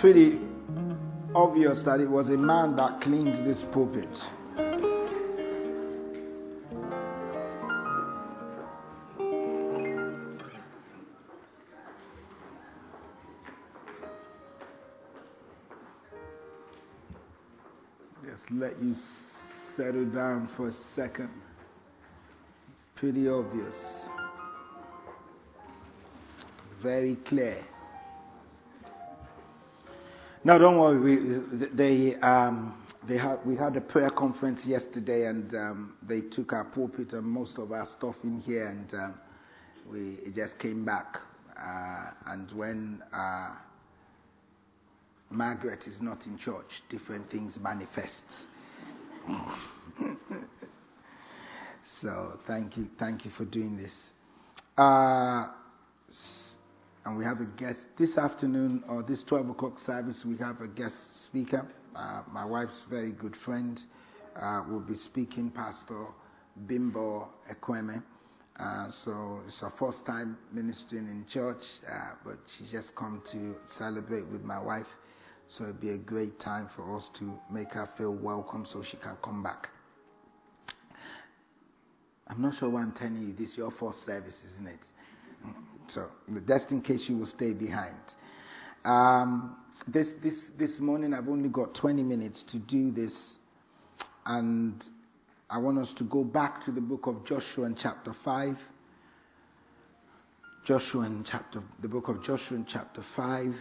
Pretty obvious that it was a man that cleaned this pulpit. Just let you settle down for a second. Pretty obvious. Very clear. No, don't worry. We, they, um, they had, we had a prayer conference yesterday, and um, they took our pulpit and most of our stuff in here, and um, we just came back. Uh, and when uh, Margaret is not in church, different things manifest. so thank you, thank you for doing this. Uh, and we have a guest this afternoon or this 12 o'clock service. We have a guest speaker, uh, my wife's very good friend. Uh, will be speaking, Pastor Bimbo Ekweme. Uh, so it's her first time ministering in church, uh, but she just come to celebrate with my wife. So it'll be a great time for us to make her feel welcome so she can come back. I'm not sure why I'm telling you this. Your first service, isn't it? So, just in case you will stay behind. Um, this, this, this morning, I've only got 20 minutes to do this, and I want us to go back to the book of Joshua in chapter 5. Joshua in chapter, the book of Joshua in chapter 5.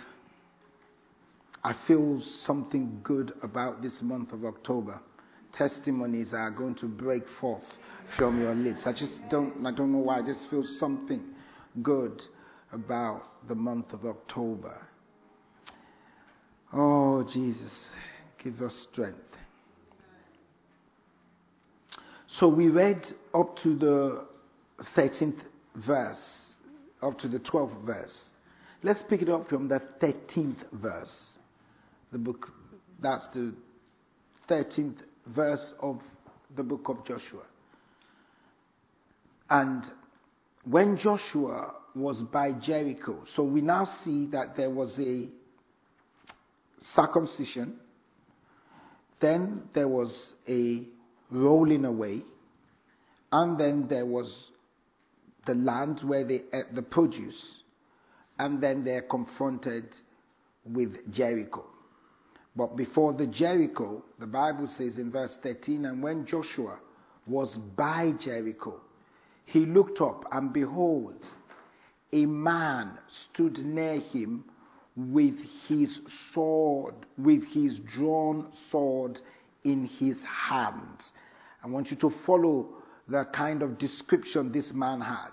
I feel something good about this month of October. Testimonies are going to break forth from your lips. I just don't, I don't know why. I just feel something good about the month of October. Oh, Jesus, give us strength. So we read up to the 13th verse, up to the 12th verse. Let's pick it up from the 13th verse. The book, that's the 13th verse of the book of Joshua. And when Joshua was by Jericho, so we now see that there was a circumcision, then there was a rolling away, and then there was the land where they ate the produce, and then they're confronted with Jericho. But before the Jericho, the Bible says in verse 13, and when Joshua was by Jericho, he looked up, and behold, a man stood near him with his sword, with his drawn sword in his hand. I want you to follow the kind of description this man had.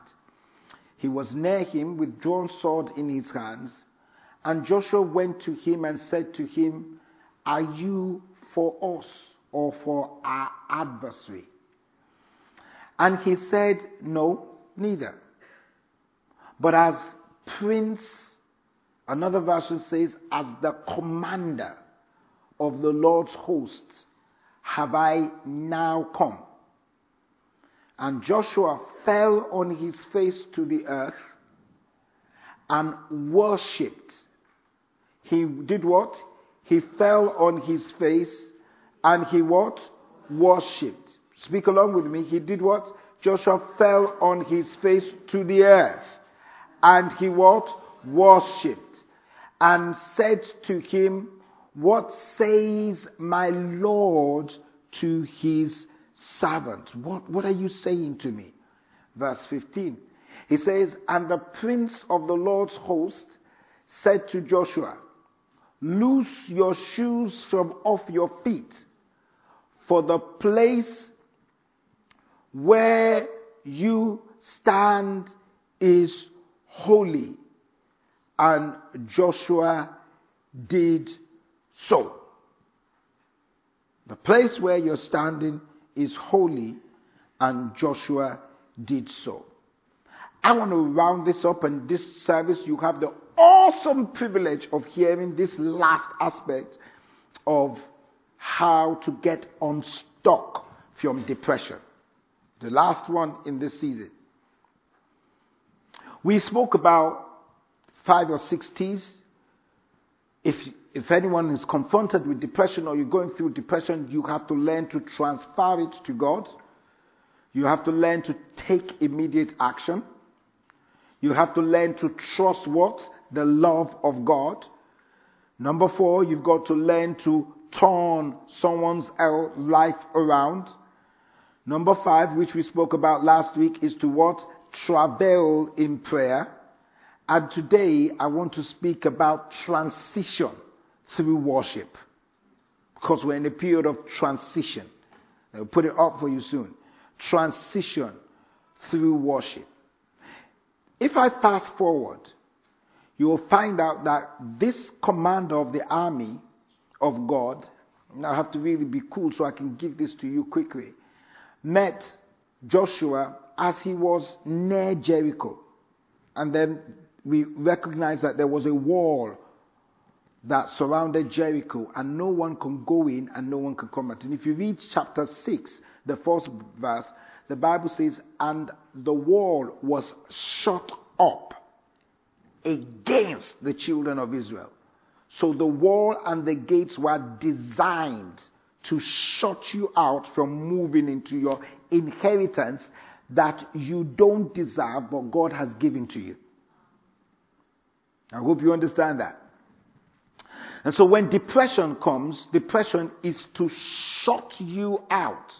He was near him with drawn sword in his hands, and Joshua went to him and said to him, Are you for us or for our adversary? And he said, No, neither. But as prince, another version says, as the commander of the Lord's hosts, have I now come. And Joshua fell on his face to the earth and worshipped. He did what? He fell on his face and he what? Worshipped. Speak along with me. He did what? Joshua fell on his face to the earth. And he what? Worshipped. And said to him, What says my Lord to his servant? What, what are you saying to me? Verse 15. He says, And the prince of the Lord's host said to Joshua, Loose your shoes from off your feet, for the place where you stand is holy. and Joshua did so. The place where you're standing is holy, and Joshua did so. I want to round this up, and this service, you have the awesome privilege of hearing this last aspect of how to get unstuck from depression. The last one in this season. We spoke about five or six T's. If, if anyone is confronted with depression or you're going through depression, you have to learn to transfer it to God. You have to learn to take immediate action. You have to learn to trust what? The love of God. Number four, you've got to learn to turn someone's life around. Number five, which we spoke about last week, is to what? Travel in prayer. And today I want to speak about transition through worship. Because we're in a period of transition. I'll put it up for you soon. Transition through worship. If I fast forward, you will find out that this commander of the army of God, I have to really be cool so I can give this to you quickly, met Joshua as he was near Jericho. And then we recognize that there was a wall that surrounded Jericho, and no one can go in and no one can come out. And if you read chapter 6, the first verse, the Bible says, And the wall was shut up against the children of Israel. So the wall and the gates were designed to shut you out from moving into your inheritance that you don't deserve, but God has given to you. I hope you understand that. And so when depression comes, depression is to shut you out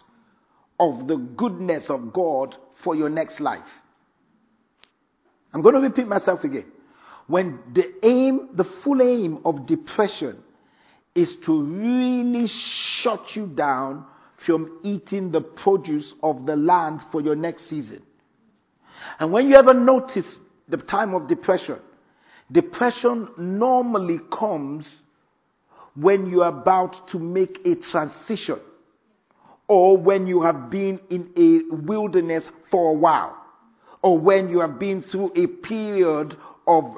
of the goodness of God for your next life. I'm going to repeat myself again. When the aim, the full aim of depression is to really shut you down from eating the produce of the land for your next season. And when you ever notice the time of depression, depression normally comes when you're about to make a transition or when you have been in a wilderness for a while or when you have been through a period of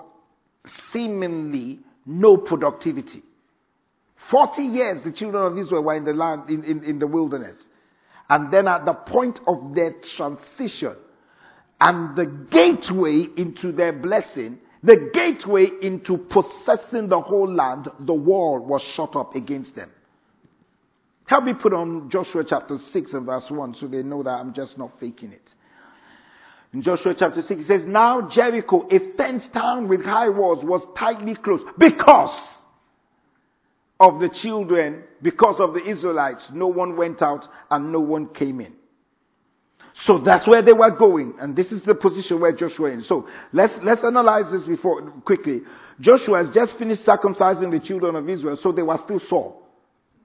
seemingly no productivity. 40 years the children of Israel were in the land, in, in, in the wilderness. And then at the point of their transition and the gateway into their blessing, the gateway into possessing the whole land, the wall was shut up against them. Help me put on Joshua chapter 6 and verse 1 so they know that I'm just not faking it. In Joshua chapter 6, it says, Now Jericho, a fenced town with high walls, was tightly closed because of the children, because of the Israelites. No one went out and no one came in. So that's where they were going, and this is the position where Joshua is. So let's let's analyze this before quickly. Joshua has just finished circumcising the children of Israel, so they were still sore.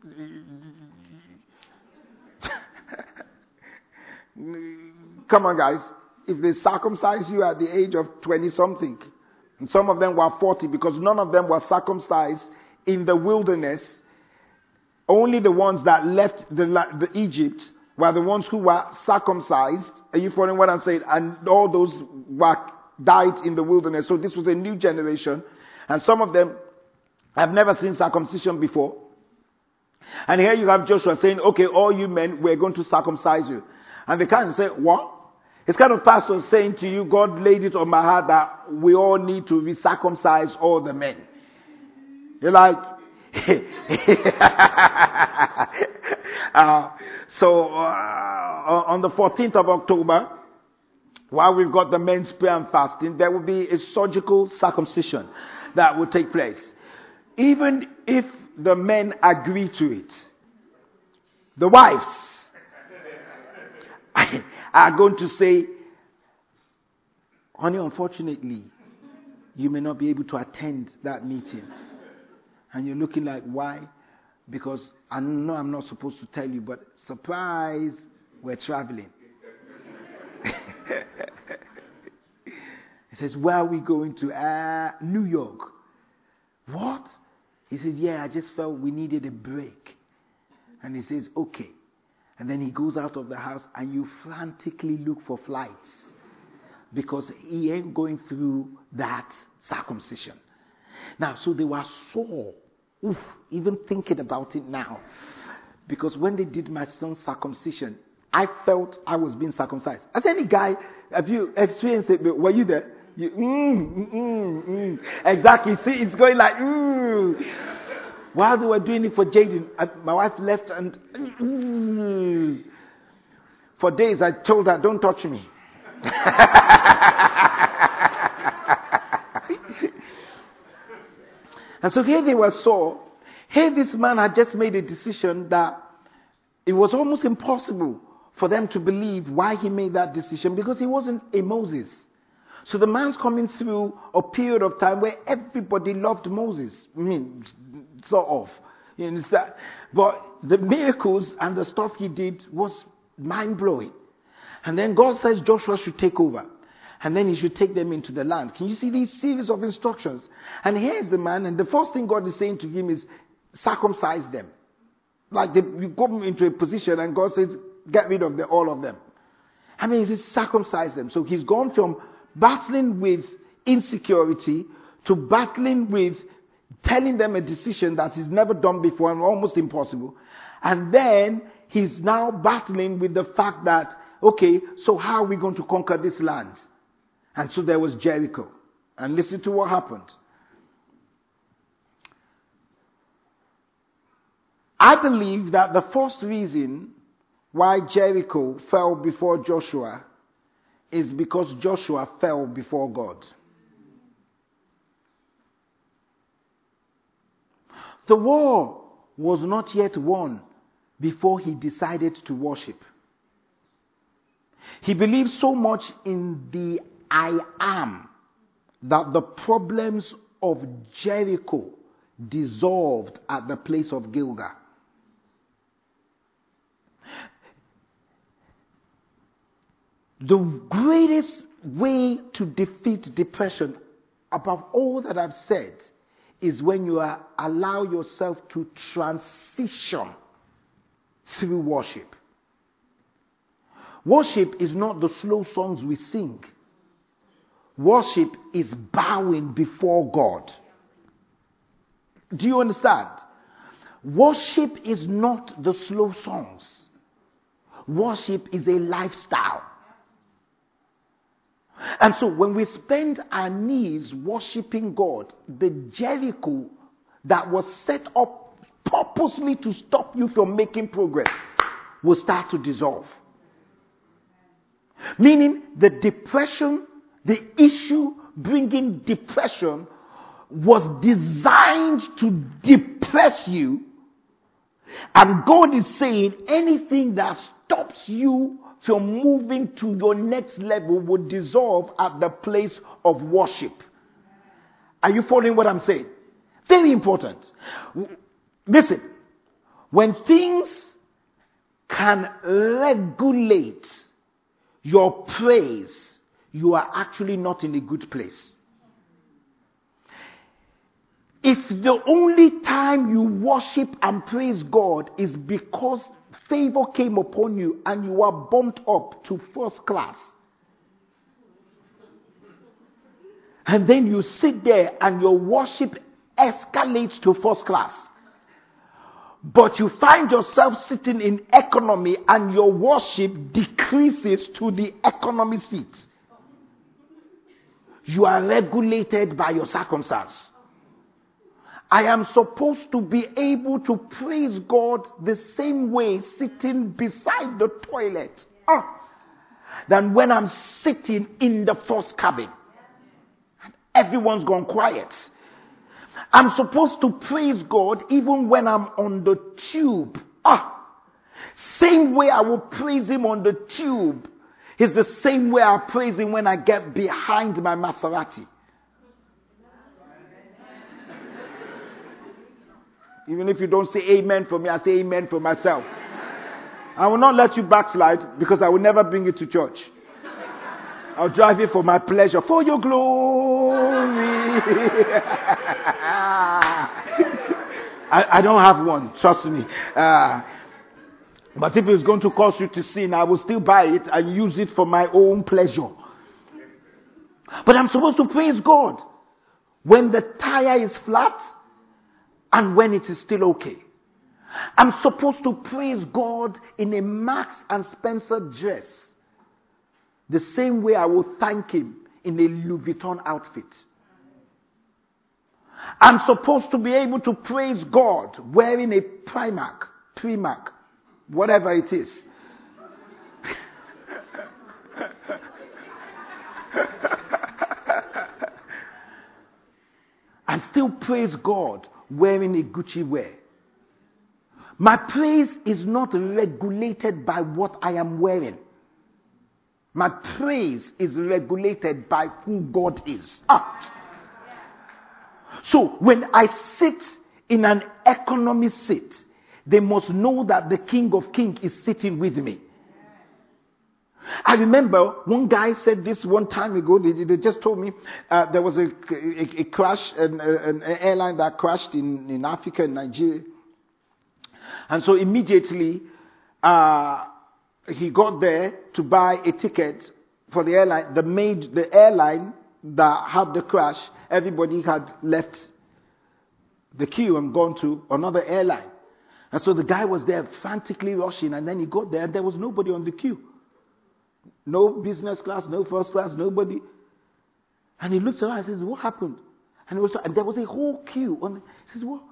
Come on, guys. If they circumcise you at the age of 20 something, and some of them were 40 because none of them were circumcised in the wilderness, only the ones that left the, the Egypt were the ones who were circumcised. Are you following what I'm saying? And all those were died in the wilderness. So this was a new generation. And some of them have never seen circumcision before. And here you have Joshua saying, okay, all you men, we're going to circumcise you. And they kind of say, what? It's kind of pastor saying to you, God laid it on my heart that we all need to be circumcised, all the men. You're like, uh, so uh, on the 14th of October, while we've got the men's prayer and fasting, there will be a surgical circumcision that will take place. Even if the men agree to it, the wives are going to say, honey, unfortunately, you may not be able to attend that meeting. And you're looking like, why? Because I know I'm not supposed to tell you, but surprise, we're traveling. He says, Where are we going to? Uh, New York. What? He says, Yeah, I just felt we needed a break. And he says, Okay. And then he goes out of the house and you frantically look for flights because he ain't going through that circumcision. Now, so they were sore. Oof, even thinking about it now. Because when they did my son's circumcision, I felt I was being circumcised. As any guy, have you experienced it? Were you there? You, mm, mm, mm, mm. Exactly. See, it's going like, mm. While they were doing it for Jaden, my wife left and mm. for days I told her, don't touch me. and so here they were so. Here this man had just made a decision that it was almost impossible for them to believe why he made that decision because he wasn't a Moses. So the man's coming through a period of time where everybody loved Moses. I mean, sort of. You understand? But the miracles and the stuff he did was mind blowing. And then God says Joshua should take over. And then he should take them into the land. Can you see these series of instructions? And here's the man, and the first thing God is saying to him is circumcise them. Like they, you go into a position and God says, get rid of the, all of them. I mean, he says circumcise them. So he's gone from battling with insecurity to battling with telling them a decision that he's never done before and almost impossible. And then he's now battling with the fact that, okay, so how are we going to conquer this land? And so there was Jericho. And listen to what happened. I believe that the first reason why Jericho fell before Joshua is because Joshua fell before God. The war was not yet won before he decided to worship. He believed so much in the I am that the problems of Jericho dissolved at the place of Gilgal. The greatest way to defeat depression, above all that I've said, is when you are, allow yourself to transition through worship. Worship is not the slow songs we sing. Worship is bowing before God. Do you understand? Worship is not the slow songs. Worship is a lifestyle. And so when we spend our knees worshiping God, the Jericho that was set up purposely to stop you from making progress will start to dissolve. Meaning the depression, the issue bringing depression was designed to depress you. And God is saying anything that stops you from moving to your next level will dissolve at the place of worship. Are you following what I'm saying? Very important. Listen, when things can regulate your praise, you are actually not in a good place. If the only time you worship and praise God is because favor came upon you and you are bumped up to first class. And then you sit there and your worship escalates to first class. But you find yourself sitting in economy and your worship decreases to the economy seat. You are regulated by your circumstance. I am supposed to be able to praise God the same way sitting beside the toilet ah, than when I'm sitting in the first cabin. Everyone's gone quiet. I'm supposed to praise God even when I'm on the tube. Ah, same way I will praise Him on the tube is the same way I praise Him when I get behind my Maserati. Even if you don't say amen for me, I say amen for myself. I will not let you backslide because I will never bring you to church. I'll drive it for my pleasure, for your glory. I, I, don't have one, trust me. Uh, but if it's going to cause you to sin, I will still buy it and use it for my own pleasure. But I'm supposed to praise God when the tire is flat and when it is still okay. I'm supposed to praise God in a Marks and Spencer dress the same way I will thank Him in a Louis Vuitton outfit. I'm supposed to be able to praise God wearing a Primark, Primark, whatever it is. and still praise God wearing a Gucci wear. My praise is not regulated by what I am wearing. My praise is regulated by who God is. Ah. So when I sit in an economy seat, they must know that the King of Kings is sitting with me. I remember one guy said this one time ago. They, they just told me uh, there was a, a, a crash, an, an, airline that crashed in, in Africa, in Nigeria. And so immediately uh, he got there to buy a ticket for the airline. The made the airline that had the crash, everybody had left the queue and gone to another airline. And so the guy was there frantically rushing, and then he got there, and there was nobody on the queue. No business class, no first class, nobody. And he looks around and says, What happened? And, was, and there was a whole queue. On he says, What,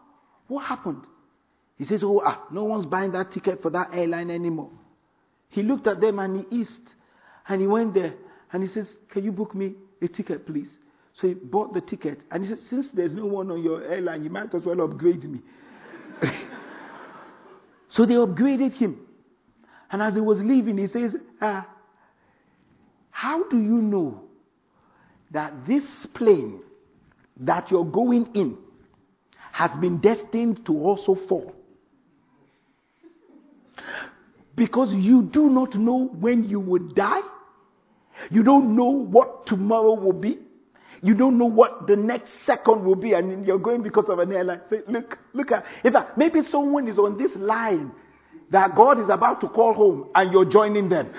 what happened? He says, Oh, ah, no one's buying that ticket for that airline anymore. He looked at them and he eased. And he went there and he says, Can you book me a ticket, please? So he bought the ticket. And he said, Since there's no one on your airline, you might as well upgrade me. so they upgraded him. And as he was leaving, he says, ah, How do you know that this plane that you're going in has been destined to also fall? Because you do not know when you will die. You don't know what tomorrow will be. You don't know what the next second will be, and you're going because of an airline. Say, look, look at, in fact, maybe someone is on this line that God is about to call home, and you're joining them.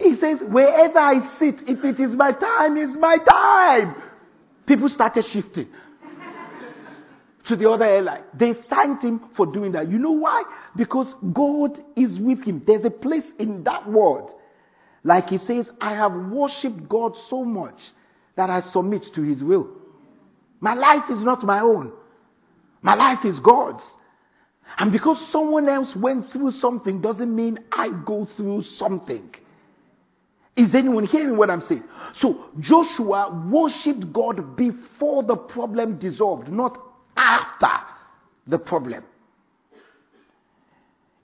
he says, wherever I sit, if it is my time, it's my time. People started shifting to the other airline. They thanked him for doing that. You know why? Because God is with him. There's a place in that word like he says, I have worshipped God so much that I submit to his will. My life is not my own. My life is God's. And because someone else went through something doesn't mean I go through something. Is anyone hearing what I'm saying? So Joshua worshipped God before the problem dissolved, not after the problem.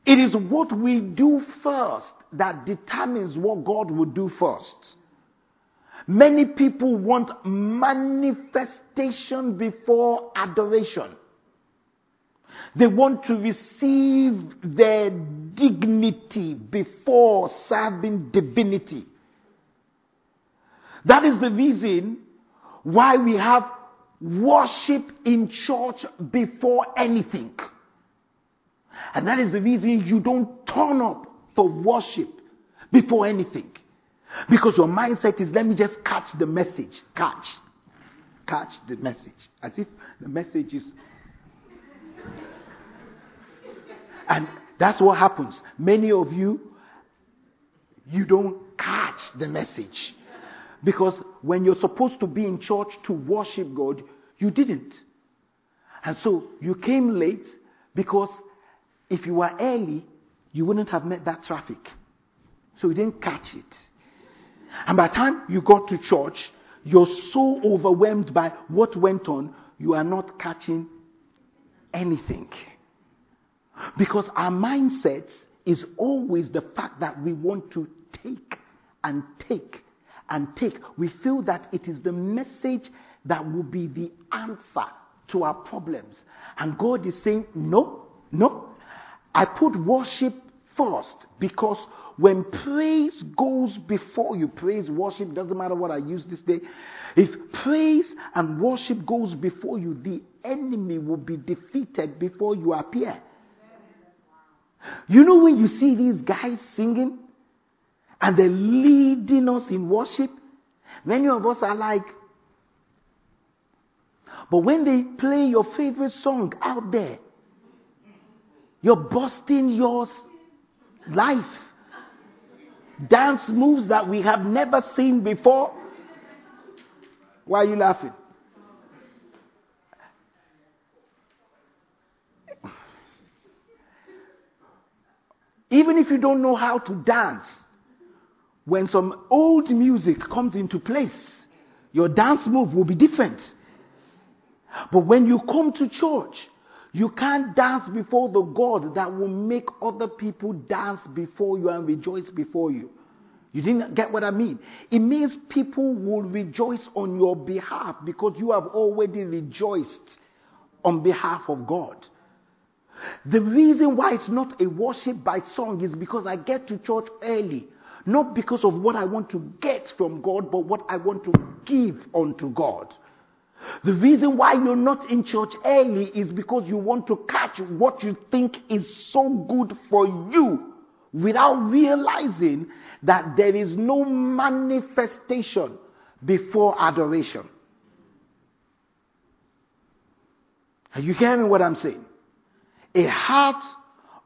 It is what we do first that determines what God will do first. Many people want manifestation before adoration. They want to receive their dignity before serving divinity. That is the reason why we have worship in church before anything. And that is the reason you don't turn up for worship before anything. Because your mindset is, let me just catch the message. Catch. Catch the message. As if the message is. And that's what happens. Many of you, you don't catch the message. Because when you're supposed to be in church to worship God, you didn't. And so you came late because if you were early, you wouldn't have met that traffic. So you didn't catch it. And by the time you got to church, you're so overwhelmed by what went on, you are not catching anything. Because our mindset is always the fact that we want to take and take and take. We feel that it is the message that will be the answer to our problems. And God is saying, no, no. I put worship first because when praise goes before you, praise, worship, doesn't matter what I use this day. If praise and worship goes before you, the enemy will be defeated before you appear. You know when you see these guys singing and they're leading us in worship, many of us are like, but when they play your favorite song out there, you're busting your life. Dance moves that we have never seen before. Why are you laughing? Even if you don't know how to dance, when some old music comes into place, your dance move will be different. But when you come to church, you can't dance before the God that will make other people dance before you and rejoice before you. You didn't get what I mean? It means people will rejoice on your behalf because you have already rejoiced on behalf of God. The reason why it's not a worship by song is because I get to church early. Not because of what I want to get from God, but what I want to give unto God. The reason why you're not in church early is because you want to catch what you think is so good for you without realizing that there is no manifestation before adoration. Are you hearing what I'm saying? A heart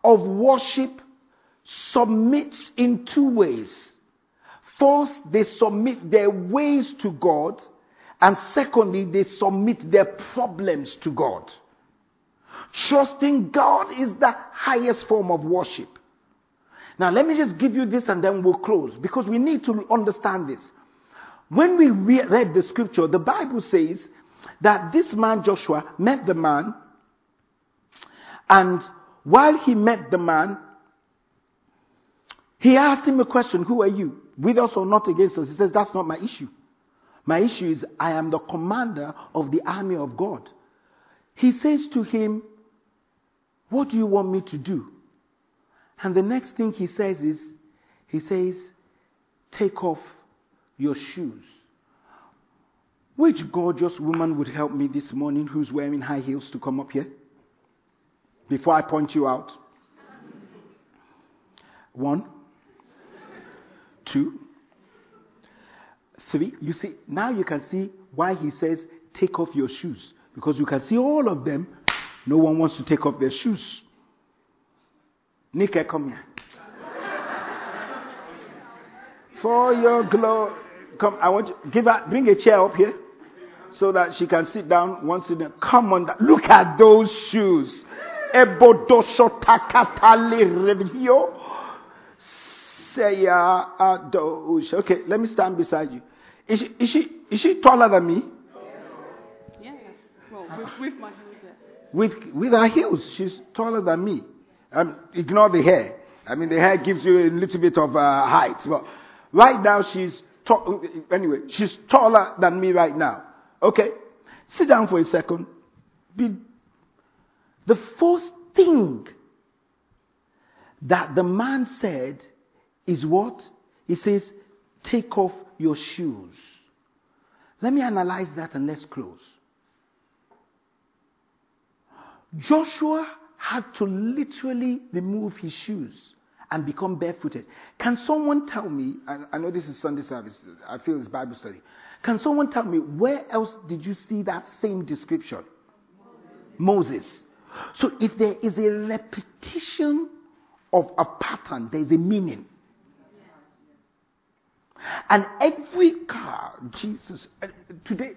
of worship submits in two ways. First, they submit their ways to God, and secondly, they submit their problems to God. Trusting God is the highest form of worship. Now, let me just give you this and then we'll close because we need to understand this. When we read the scripture, the Bible says that this man Joshua met the man, and while he met the man, he asked him a question Who are you? With us or not against us? He says, That's not my issue. My issue is, I am the commander of the army of God. He says to him, What do you want me to do? And the next thing he says is, He says, Take off your shoes. Which gorgeous woman would help me this morning who's wearing high heels to come up here? Before I point you out. One, two, You see, now you can see why he says, take off your shoes. Because you can see all of them, no one wants to take off their shoes. Nika, come here. For your glory. Come, I want you, give her, bring a chair up here so that she can sit down once in a, come on, look at those shoes. Okay, let me stand beside you. Is she, is she, is she taller than me? Yeah. Well, with, with my heels there. With, with her heels, she's taller than me. Um, ignore the hair. I mean, the hair gives you a little bit of uh, height. But right now, she's. Anyway, she's taller than me right now. Okay? Sit down for a second. Be, the first thing that the man said is what? He says, Take off your shoes. Let me analyze that and let's close. Joshua had to literally remove his shoes and become barefooted. Can someone tell me? I, know this is Sunday service, I feel it's Bible study. Can someone tell me where else did you see that same description? Moses. So if there is a repetition of a pattern, there is a meaning. And every car, Jesus, today,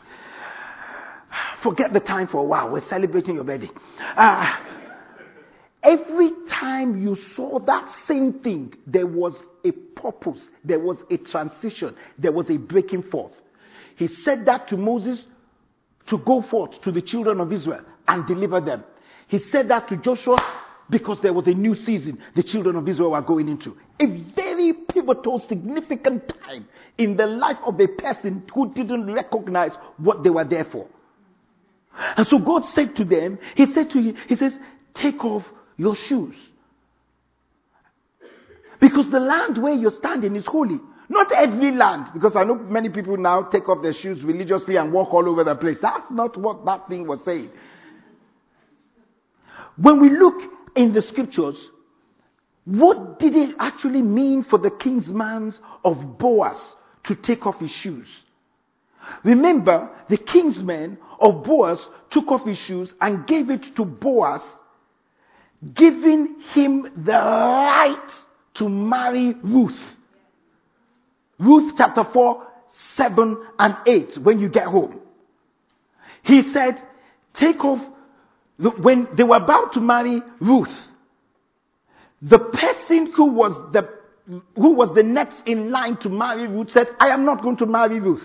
forget the time for a while. We're celebrating your birthday. Uh, every time you saw that same thing, there was a purpose, there was a transition, there was a breaking forth. He said that to Moses to go forth to the children of Israel and deliver them. He said that to Joshua because there was a new season the children of Israel were going into. A very pivotal, significant time in the life of a person who didn't recognize what they were there for. And so God said to them, He said to you, He says, take off your shoes. Because the land where you're standing is holy. Not every land, because I know many people now take off their shoes religiously and walk all over the place. That's not what that thing was saying. When we look in the scriptures, what did it actually mean for the kinsman of Boaz to take off his shoes? Remember, the kinsman of Boaz took off his shoes and gave it to Boaz, giving him the right to marry Ruth. Ruth chapter 4, 7 and 8 when you get home. He said, take off, when they were about to marry Ruth, the person who was the, who was the next in line to marry Ruth said, I am not going to marry Ruth.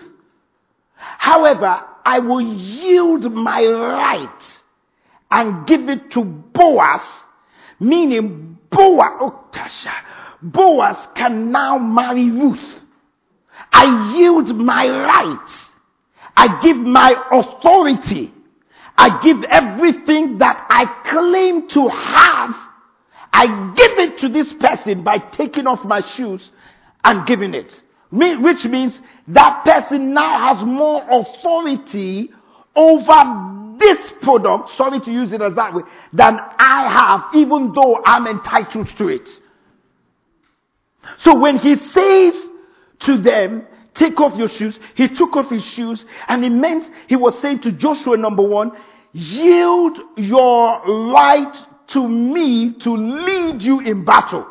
However, I will yield my right and give it to Boaz, meaning Boaz, oh, Tasha, Boaz can now marry Ruth. I yield my right. I give my authority. I give everything that I claim to have. I give it to this person by taking off my shoes and giving it. Which means that person now has more authority over this product, sorry to use it as that way, than I have, even though I'm entitled to it. So when he says to them, take off your shoes, he took off his shoes and it meant he was saying to Joshua number one, yield your right to me to lead you in battle.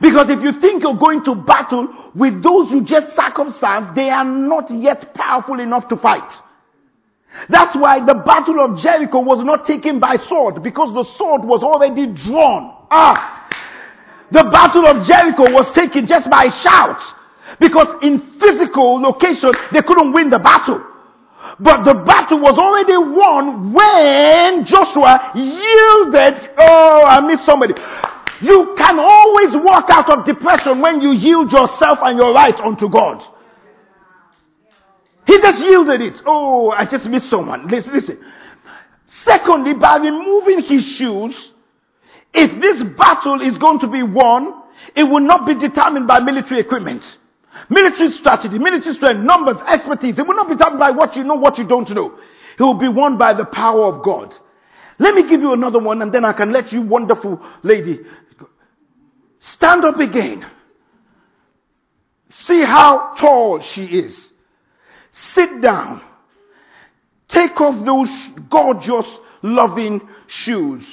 Because if you think you're going to battle with those you just circumcised, they are not yet powerful enough to fight. That's why the battle of Jericho was not taken by sword because the sword was already drawn. Ah! The battle of Jericho was taken just by shout because in physical location they couldn't win the battle. But the battle was already won when Joshua yielded. Oh, I missed somebody. You can always walk out of depression when you yield yourself and your right unto God. He just yielded it. Oh, I just missed someone. Listen, listen. Secondly, by removing his shoes, if this battle is going to be won, it will not be determined by military equipment. Military strategy, military strength, numbers, expertise. It will not be determined by what you know, what you don't know. It will be won by the power of God. Let me give you another one and then I can let you, wonderful lady, stand up again. See how tall she is. Sit down. Take off those gorgeous, loving shoes.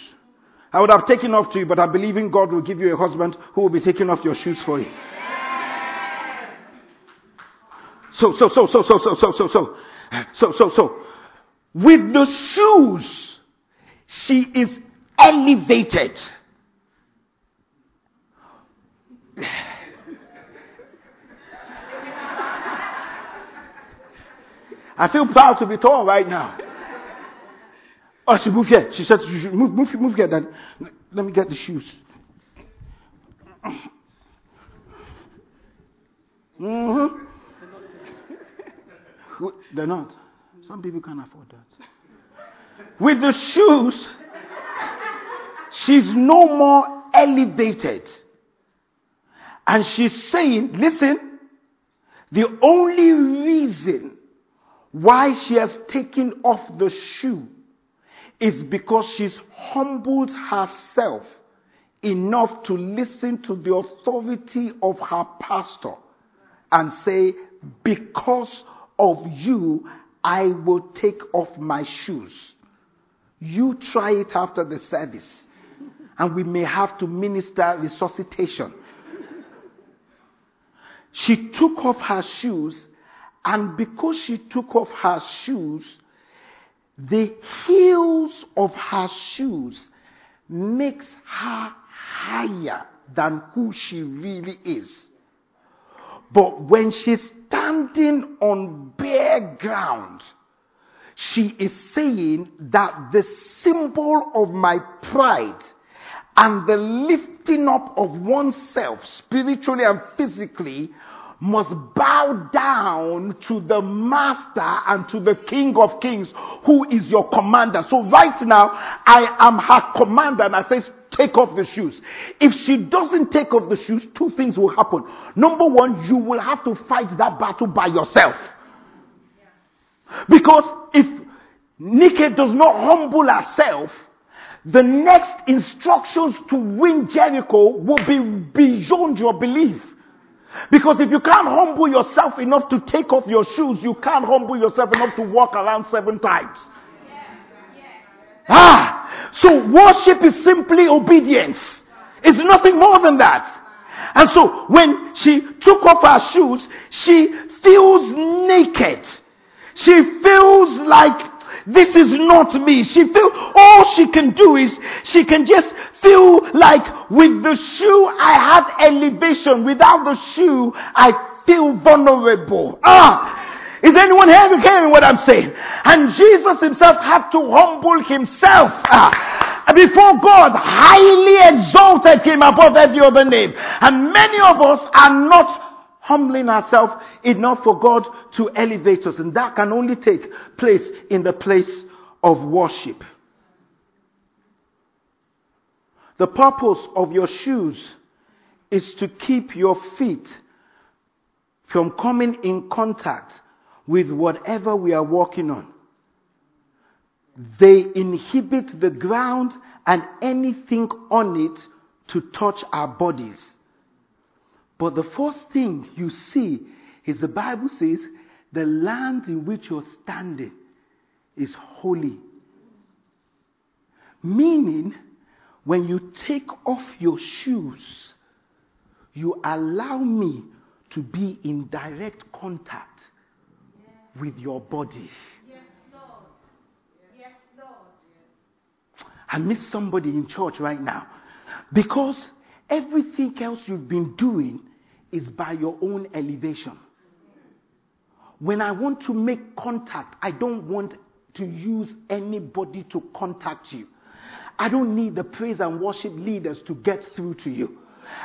I would have taken off to you, but I believe in God will give you a husband who will be taking off your shoes for you. So, so, so, so, so, so, so, so, so, so, so, so, with the shoes, she is elevated. I feel proud to be tall right now. Oh, she moved here. She said, move, move, move here then. Let me get the shoes. Mm-hmm. They're not. Some people can't afford that. With the shoes, she's no more elevated. And she's saying, listen, the only reason why she has taken off the shoe is because she's humbled herself enough to listen to the authority of her pastor and say, Because of you, I will take off my shoes. You try it after the service, and we may have to minister resuscitation. She took off her shoes, and because she took off her shoes, the heels of her shoes makes her higher than who she really is. But when she's standing on bare ground, she is saying that the symbol of my pride and the lifting up of oneself spiritually and physically must bow down to the master and to the king of kings who is your commander. So right now, I am her commander and I say, take off the shoes. If she doesn't take off the shoes, two things will happen. Number one, you will have to fight that battle by yourself. Because if Nikki does not humble herself, the next instructions to win Jericho will be beyond your belief. Because if you can't humble yourself enough to take off your shoes, you can't humble yourself enough to walk around seven times. Ah, so worship is simply obedience. It's nothing more than that. And so when she took off her shoes, she feels naked. She feels like this is not me. She feel all she can do is she can just feel like with the shoe I have elevation. Without the shoe, I feel vulnerable. Ah! Is anyone here hearing what I'm saying? And Jesus himself had to humble himself. Ah, before God highly exalted him above every other name. And many of us are not humbling ourselves enough for God to elevate us. And that can only take place in the place of worship. The purpose of your shoes is to keep your feet from coming in contact with whatever we are walking on. They inhibit the ground and anything on it to touch our bodies. But the first thing you see is the Bible says the land in which you're standing is holy. Meaning, when you take off your shoes, you allow me to be in direct contact with your body. Yes, Lord. Yes, Lord. I miss somebody in church right now because everything else you've been doing is by your own elevation. When I want to make contact, I don't want to use anybody to contact you. I don't need the praise and worship leaders to get through to you.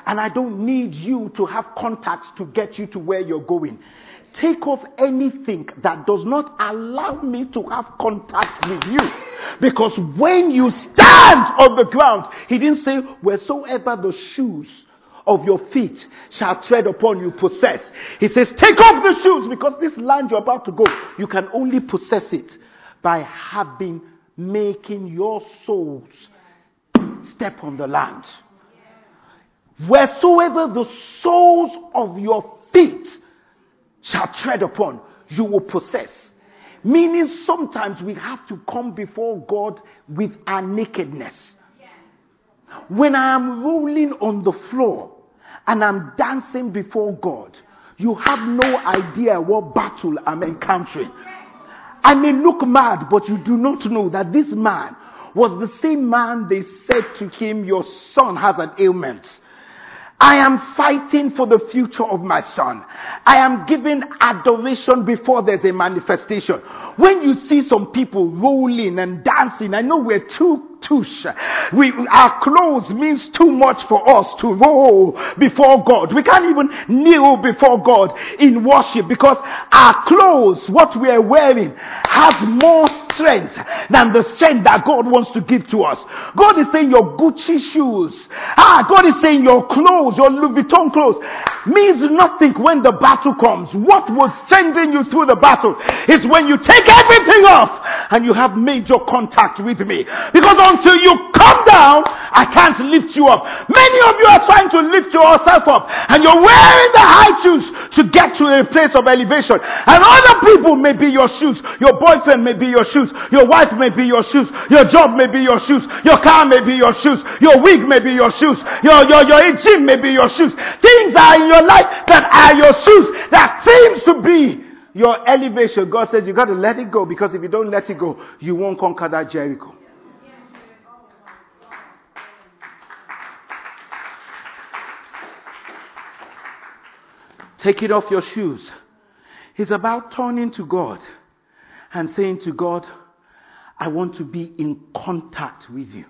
And I don't need you to have contacts to get you to where you're going. Take off anything that does not allow me to have contact with you. Because when you stand on the ground, he didn't say, wheresoever the shoes of your feet shall tread upon you possess. He says, take off the shoes because this land you're about to go, you can only possess it by having making your soles step on the land. Wheresoever the soles of your feet shall tread upon, you will possess. Meaning sometimes we have to come before God with our nakedness. When I am rolling on the floor and I'm dancing before God, you have no idea what battle I'm encountering. I may look mad, but you do not know that this man was the same man they said to him, Your son has an ailment. I am fighting for the future of my son. I am giving adoration before there's a manifestation. When you see some people rolling and dancing, I know we're too tush. We, our clothes means too much for us to roll before God. We can't even kneel before God in worship because our clothes, what we are wearing, has more strength than the strength that God wants to give to us. God is saying your Gucci shoes, ah, God is saying your clothes, your Louis Vuitton clothes means nothing when the battle comes. What will strengthen you through the battle is when you take everything off and you have major contact with me. Because until you come down, I can't lift you up. Many of you are trying to lift yourself up and you're wearing the high shoes to get to a place of elevation. And other people may be your shoes. Your boyfriend may be your shoes. Your wife may be your shoes. Your job may be your shoes. Your car may be your shoes. Your wig may be your shoes. Your, your, your gym may be your shoes. Things are in your life that are your shoes that seems to be your elevation. God says you got to let it go because if you don't let it go, you won't conquer that Jericho. Taking off your shoes. It's about turning to God and saying to God, I want to be in contact with you.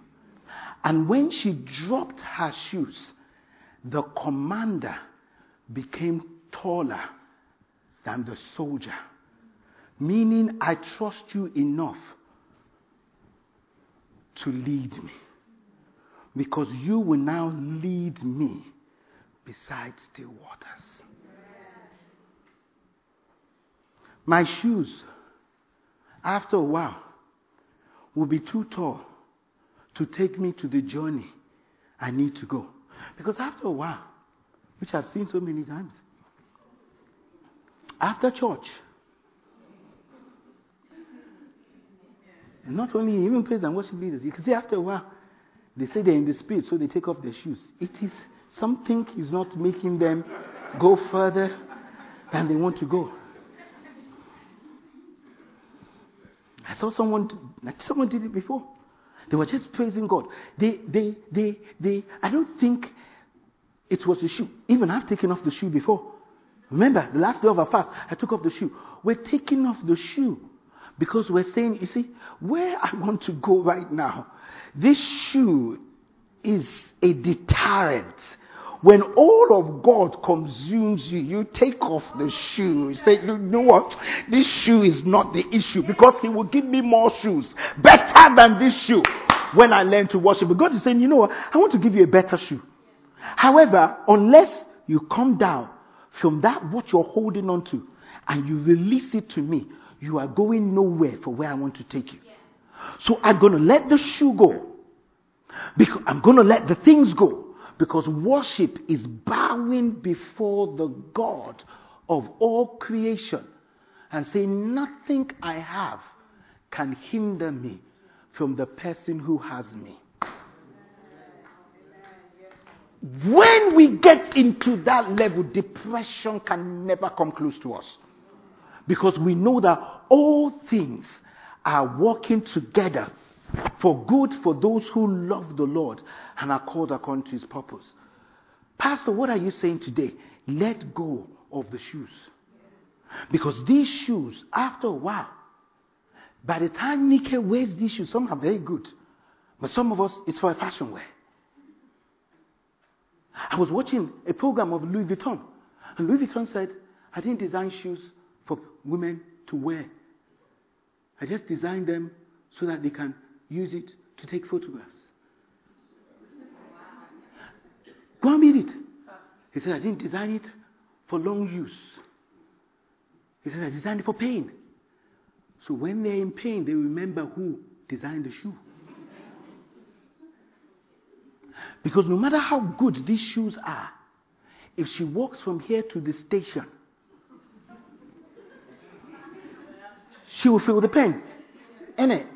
And when she dropped her shoes, the commander became taller than the soldier. Meaning, I trust you enough to lead me. because you will now lead me beside still waters. My shoes, after a while, will be too tall to take me to the journey I need to go. Because after a while, which I've seen so many times, after church, not only even praise and worship leaders, you can see after a while, they say they're in the spirit, so they take off their shoes. It is something is not making them go further than they want to go. I saw someone, someone did it before. They were just praising God. They, they, they, they, I don't think it was the shoe. Even I've taken off the shoe before. Remember, the last day of our fast, I took off the shoe. We're taking off the shoe because we're saying, you see, where I want to go right now, this shoe is a deterrent. When all of God consumes you, you take off the shoe. You say, you know what? This shoe is not the issue because He will give me more shoes better than this shoe when I learn to worship. But God is saying, you know what? I want to give you a better shoe. However, unless you come down from that what you're holding on to and you release it to me, you are going nowhere for where I want to take you. So I'm going to let the shoe go. Because I'm going to let the things go. Because worship is bowing before the God of all creation and saying, Nothing I have can hinder me from the person who has me. When we get into that level, depression can never come close to us. Because we know that all things are working together for good for those who love the Lord and are called according to his purpose. Pastor, what are you saying today? Let go of the shoes. Because these shoes, after a while, by the time Nike wears these shoes, some are very good, but some of us, it's for a fashion wear. I was watching a program of Louis Vuitton, and Louis Vuitton said, I didn't design shoes for women to wear. I just designed them so that they can use it to take photographs. Go and read it. He said, I didn't design it for long use. He said, I designed it for pain. So when they're in pain, they remember who designed the shoe. Because no matter how good these shoes are, if she walks from here to the station, she will feel the pain. Innit?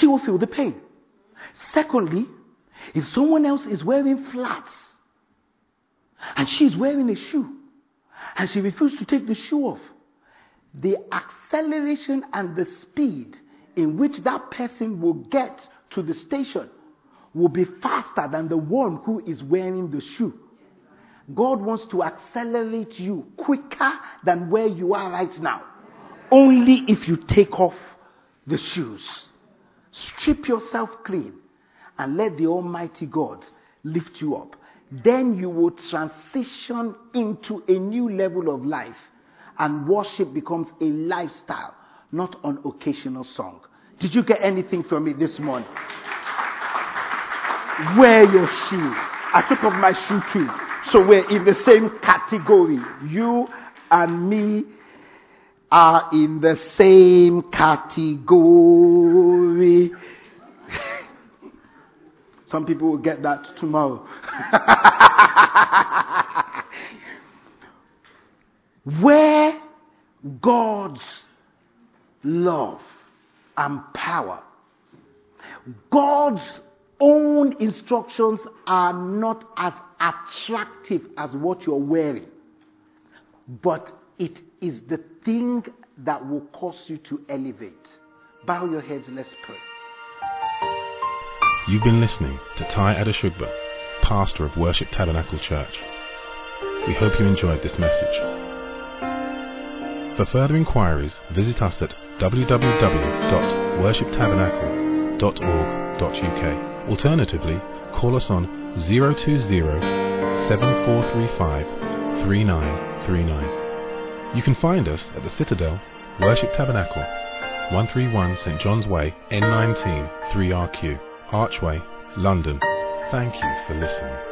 She will feel the pain. Secondly, if someone else is wearing flats and she's wearing a shoe and she refuses to take the shoe off, the acceleration and the speed in which that person will get to the station will be faster than the one who is wearing the shoe. God wants to accelerate you quicker than where you are right now. Only if you take off the shoes. Strip yourself clean and let the Almighty God lift you up. Then you will transition into a new level of life and worship becomes a lifestyle, not an occasional song. Did you get anything from me this morning? Wear your shoe. I took off my shoe too. So we're in the same category. You and me are in the same category. Some people will get that tomorrow. Where God's love and power, God's own instructions are not as attractive as what you're wearing, but it is the thing that will cause you to elevate. Bow your heads, let's pray. You've been listening to Ty Adeshugba, pastor of Worship Tabernacle Church. We hope you enjoyed this message. For further inquiries, visit us at www.worshiptabernacle.org.uk. Alternatively, call us on 020 7435 3939. You can find us at the Citadel, Worship Tabernacle, 131 St John's Way, N19 3RQ. Archway, London. Thank you for listening.